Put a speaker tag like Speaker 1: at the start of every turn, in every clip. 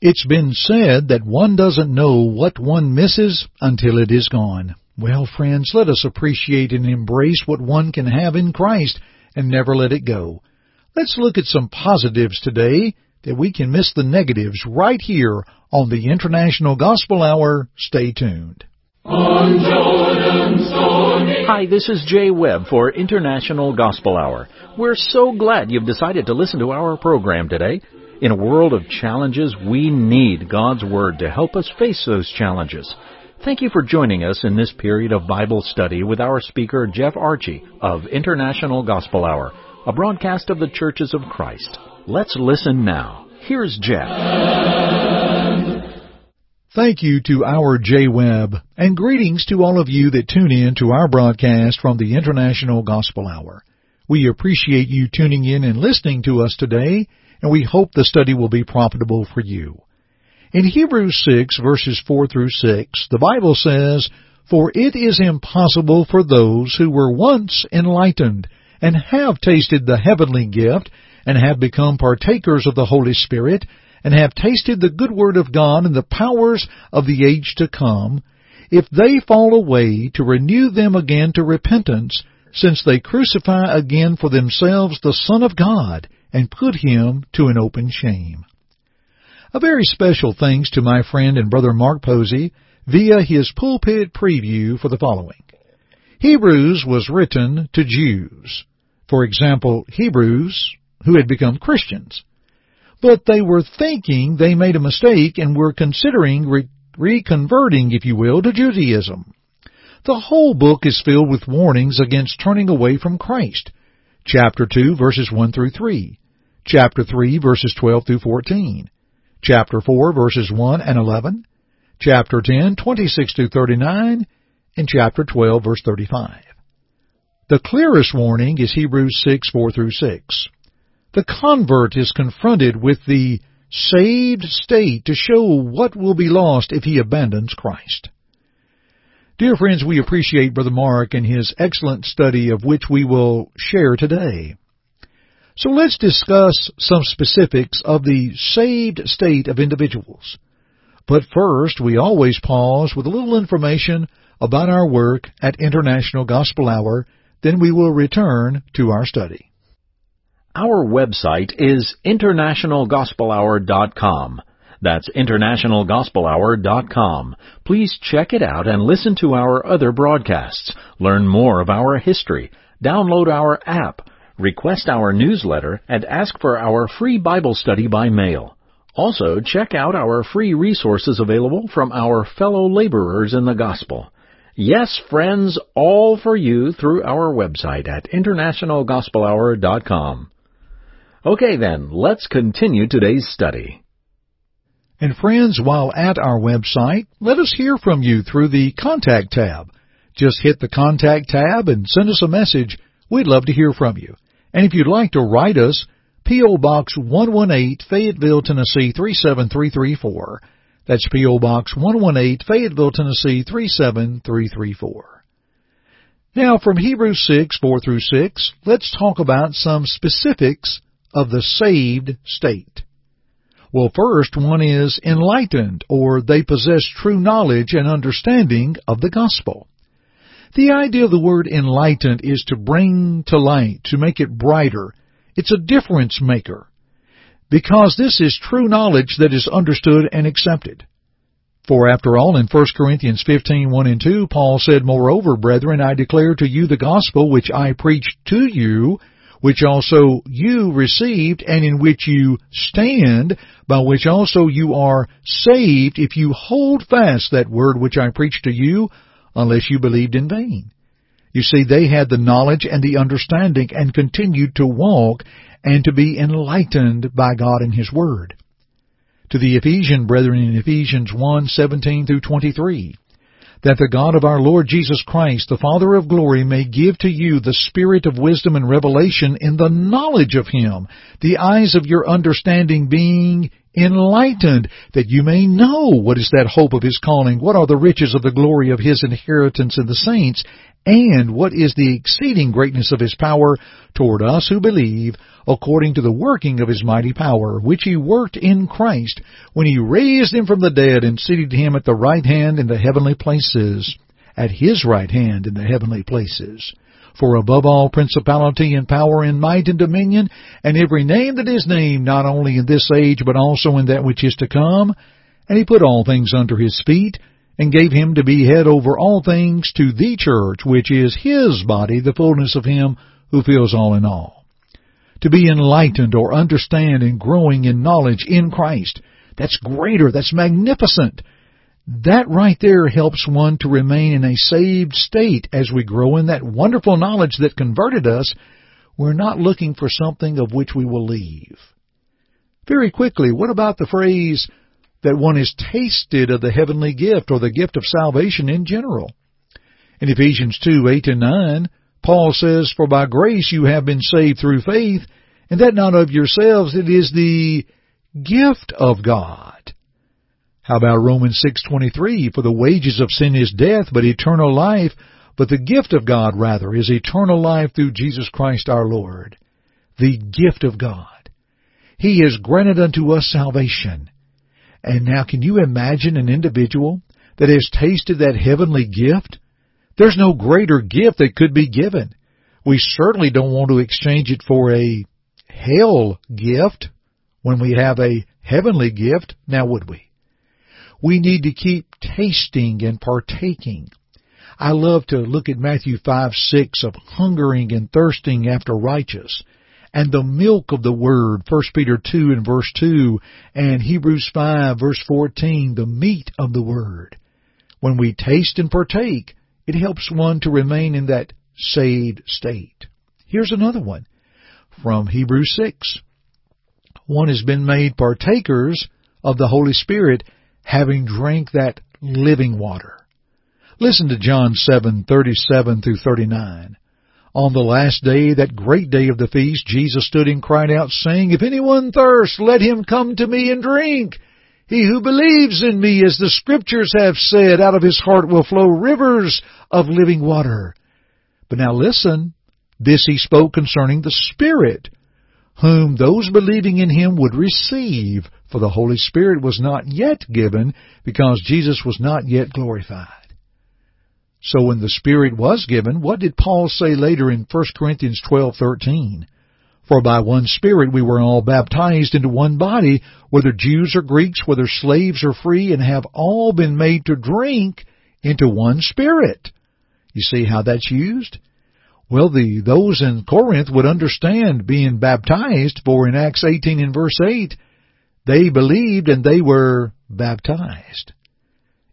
Speaker 1: It's been said that one doesn't know what one misses until it is gone. Well, friends, let us appreciate and embrace what one can have in Christ and never let it go. Let's look at some positives today that we can miss the negatives right here on the International Gospel Hour. Stay tuned.
Speaker 2: Hi, this is Jay Webb for International Gospel Hour. We're so glad you've decided to listen to our program today. In a world of challenges, we need God's Word to help us face those challenges. Thank you for joining us in this period of Bible study with our speaker, Jeff Archey of International Gospel Hour, a broadcast of the Churches of Christ. Let's listen now. Here's Jeff.
Speaker 1: Thank you to our Jay Webb, and greetings to all of you that tune in to our broadcast from the International Gospel Hour. We appreciate you tuning in and listening to us today and we hope the study will be profitable for you. In Hebrews 6 verses 4 through 6, the Bible says, For it is impossible for those who were once enlightened, and have tasted the heavenly gift, and have become partakers of the Holy Spirit, and have tasted the good word of God and the powers of the age to come, if they fall away to renew them again to repentance, since they crucify again for themselves the Son of God, and put him to an open shame. A very special thanks to my friend and brother Mark Posey via his pulpit preview for the following. Hebrews was written to Jews. For example, Hebrews who had become Christians. But they were thinking they made a mistake and were considering re- reconverting, if you will, to Judaism. The whole book is filled with warnings against turning away from Christ chapter 2 verses 1 through 3, chapter 3 verses 12 through 14, chapter 4 verses 1 and 11, chapter 10 26 through 39, and chapter 12 verse 35. The clearest warning is Hebrews 6 4 through 6. The convert is confronted with the saved state to show what will be lost if he abandons Christ. Dear friends, we appreciate Brother Mark and his excellent study of which we will share today. So let's discuss some specifics of the saved state of individuals. But first, we always pause with a little information about our work at International Gospel Hour, then we will return to our study.
Speaker 2: Our website is internationalgospelhour.com. That's internationalgospelhour.com. Please check it out and listen to our other broadcasts. Learn more of our history. Download our app. Request our newsletter and ask for our free Bible study by mail. Also, check out our free resources available from our fellow laborers in the gospel. Yes, friends, all for you through our website at internationalgospelhour.com. Okay then, let's continue today's study.
Speaker 1: And friends, while at our website, let us hear from you through the Contact tab. Just hit the Contact tab and send us a message. We'd love to hear from you. And if you'd like to write us, P.O. Box 118, Fayetteville, Tennessee 37334. That's P.O. Box 118, Fayetteville, Tennessee 37334. Now from Hebrews 6, 4 through 6, let's talk about some specifics of the saved state. Well, first one is enlightened, or they possess true knowledge and understanding of the gospel. The idea of the word enlightened is to bring to light, to make it brighter. It's a difference maker. Because this is true knowledge that is understood and accepted. For after all, in 1 Corinthians 15, 1 and 2, Paul said, Moreover, brethren, I declare to you the gospel which I preached to you, which also you received and in which you stand, by which also you are saved, if you hold fast that word which I preached to you, unless you believed in vain. You see, they had the knowledge and the understanding and continued to walk and to be enlightened by God and His Word. To the Ephesian brethren in Ephesians 1, 17 through 23, that the God of our Lord Jesus Christ, the Father of glory, may give to you the spirit of wisdom and revelation in the knowledge of Him, the eyes of your understanding being enlightened, that you may know what is that hope of his calling, what are the riches of the glory of his inheritance in the saints, and what is the exceeding greatness of his power toward us who believe, according to the working of his mighty power, which he worked in Christ, when he raised him from the dead and seated him at the right hand in the heavenly places, at his right hand in the heavenly places for above all principality and power and might and dominion, and every name that is named, not only in this age, but also in that which is to come. And he put all things under his feet, and gave him to be head over all things to the church, which is his body, the fullness of him who fills all in all. To be enlightened or understand and growing in knowledge in Christ, that's greater, that's magnificent. That right there helps one to remain in a saved state as we grow in that wonderful knowledge that converted us. We're not looking for something of which we will leave. Very quickly, what about the phrase that one is tasted of the heavenly gift or the gift of salvation in general? In Ephesians 2, 8 and 9, Paul says, For by grace you have been saved through faith, and that not of yourselves, it is the gift of God how about Romans 6:23? For the wages of sin is death, but eternal life, but the gift of God rather is eternal life through Jesus Christ our Lord. The gift of God. He has granted unto us salvation. And now can you imagine an individual that has tasted that heavenly gift? There's no greater gift that could be given. We certainly don't want to exchange it for a hell gift when we have a heavenly gift, now would we? We need to keep tasting and partaking. I love to look at Matthew 5, 6 of hungering and thirsting after righteous and the milk of the word, 1 Peter 2 and verse 2 and Hebrews 5 verse 14, the meat of the word. When we taste and partake, it helps one to remain in that saved state. Here's another one from Hebrews 6. One has been made partakers of the Holy Spirit having drank that living water. Listen to John 7:37 through 39. On the last day, that great day of the feast, Jesus stood and cried out, saying, If anyone thirst, let him come to me and drink. He who believes in me, as the scriptures have said, out of his heart will flow rivers of living water. But now listen, this he spoke concerning the Spirit, whom those believing in him would receive, for the Holy Spirit was not yet given because Jesus was not yet glorified. So when the Spirit was given, what did Paul say later in 1 Corinthians 12:13? For by one Spirit we were all baptized into one body, whether Jews or Greeks, whether slaves or free, and have all been made to drink into one Spirit. You see how that's used? Well, the those in Corinth would understand being baptized, for in Acts 18 and verse 8, they believed and they were baptized.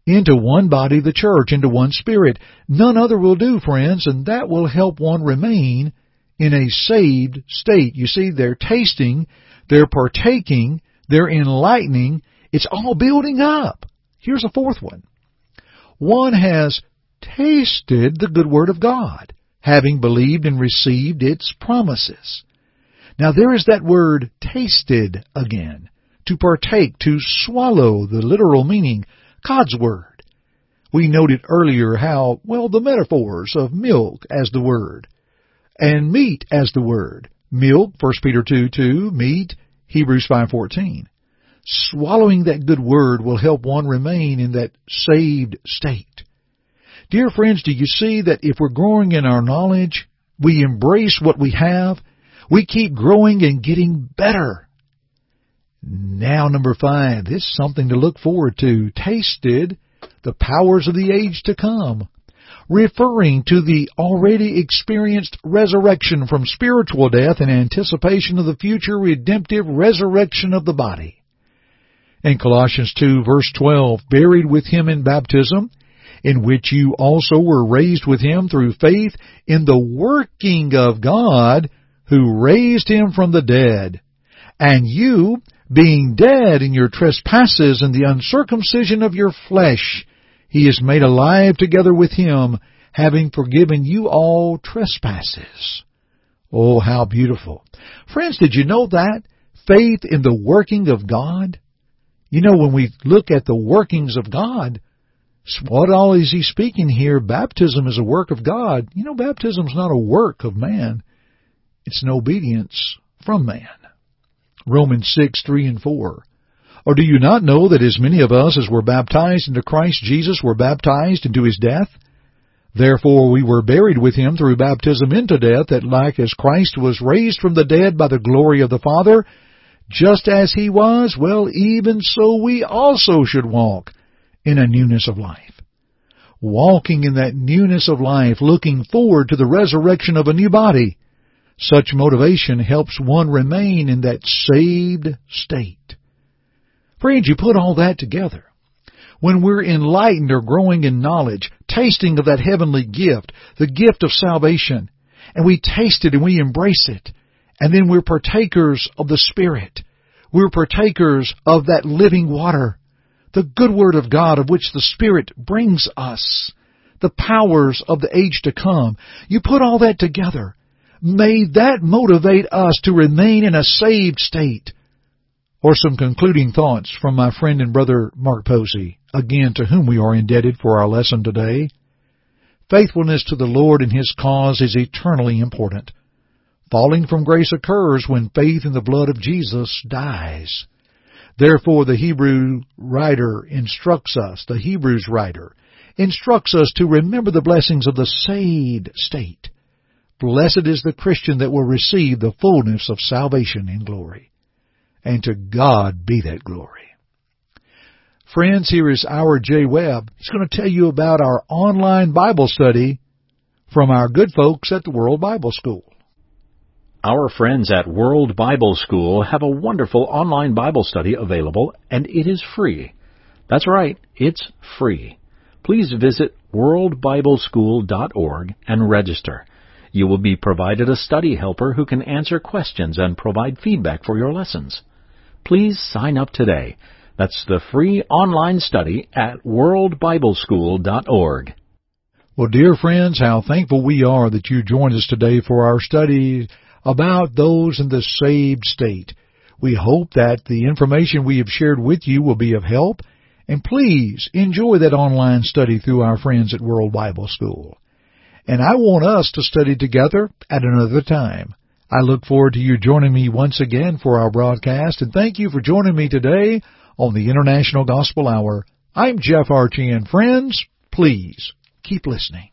Speaker 1: Into one body, the church, into one spirit. None other will do, friends, and that will help one remain in a saved state. You see, they're tasting, they're partaking, they're enlightening. It's all building up. Here's a fourth one. One has tasted the good word of God, having believed and received its promises. Now there is that word tasted again to partake, to swallow, the literal meaning, God's Word. We noted earlier how, well, the metaphors of milk as the Word, and meat as the Word. Milk, 1 Peter 2, 2, meat, Hebrews 5.14. Swallowing that good Word will help one remain in that saved state. Dear friends, do you see that if we're growing in our knowledge, we embrace what we have, we keep growing and getting better now, number five, this is something to look forward to. Tasted the powers of the age to come, referring to the already experienced resurrection from spiritual death in anticipation of the future redemptive resurrection of the body. In Colossians 2 verse 12, buried with him in baptism, in which you also were raised with him through faith in the working of God who raised him from the dead. And you, being dead in your trespasses and the uncircumcision of your flesh, he is made alive together with him, having forgiven you all trespasses. Oh, how beautiful. Friends, did you know that? Faith in the working of God You know, when we look at the workings of God, what all is he speaking here? Baptism is a work of God. You know, baptism is not a work of man. It's an obedience from man. Romans 6, 3 and 4. Or do you not know that as many of us as were baptized into Christ Jesus were baptized into his death? Therefore we were buried with him through baptism into death, that like as Christ was raised from the dead by the glory of the Father, just as he was, well, even so we also should walk in a newness of life. Walking in that newness of life, looking forward to the resurrection of a new body. Such motivation helps one remain in that saved state. Friends, you put all that together. When we're enlightened or growing in knowledge, tasting of that heavenly gift, the gift of salvation, and we taste it and we embrace it, and then we're partakers of the Spirit. We're partakers of that living water the good word of God of which the Spirit brings us, the powers of the age to come. You put all that together. May that motivate us to remain in a saved state. Or some concluding thoughts from my friend and brother Mark Posey, again to whom we are indebted for our lesson today. Faithfulness to the Lord and His cause is eternally important. Falling from grace occurs when faith in the blood of Jesus dies. Therefore the Hebrew writer instructs us, the Hebrews writer, instructs us to remember the blessings of the saved state. Blessed is the Christian that will receive the fullness of salvation in glory. And to God be that glory. Friends, here is our J. Webb. He's going to tell you about our online Bible study from our good folks at the World Bible School.
Speaker 2: Our friends at World Bible School have a wonderful online Bible study available, and it is free. That's right, it's free. Please visit worldbibleschool.org and register. You will be provided a study helper who can answer questions and provide feedback for your lessons. Please sign up today. That's the free online study at worldbibleschool.org.
Speaker 1: Well, dear friends, how thankful we are that you joined us today for our study about those in the saved state. We hope that the information we have shared with you will be of help, and please enjoy that online study through our friends at World Bible School. And I want us to study together at another time. I look forward to you joining me once again for our broadcast, and thank you for joining me today on the International Gospel Hour. I'm Jeff Archey, and friends, please keep listening.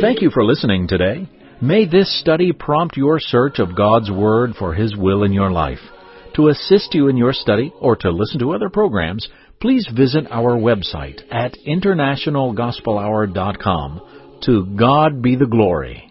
Speaker 2: Thank you for listening today. May this study prompt your search of God's Word for His will in your life. To assist you in your study or to listen to other programs, please visit our website at internationalgospelhour.com. To God be the glory.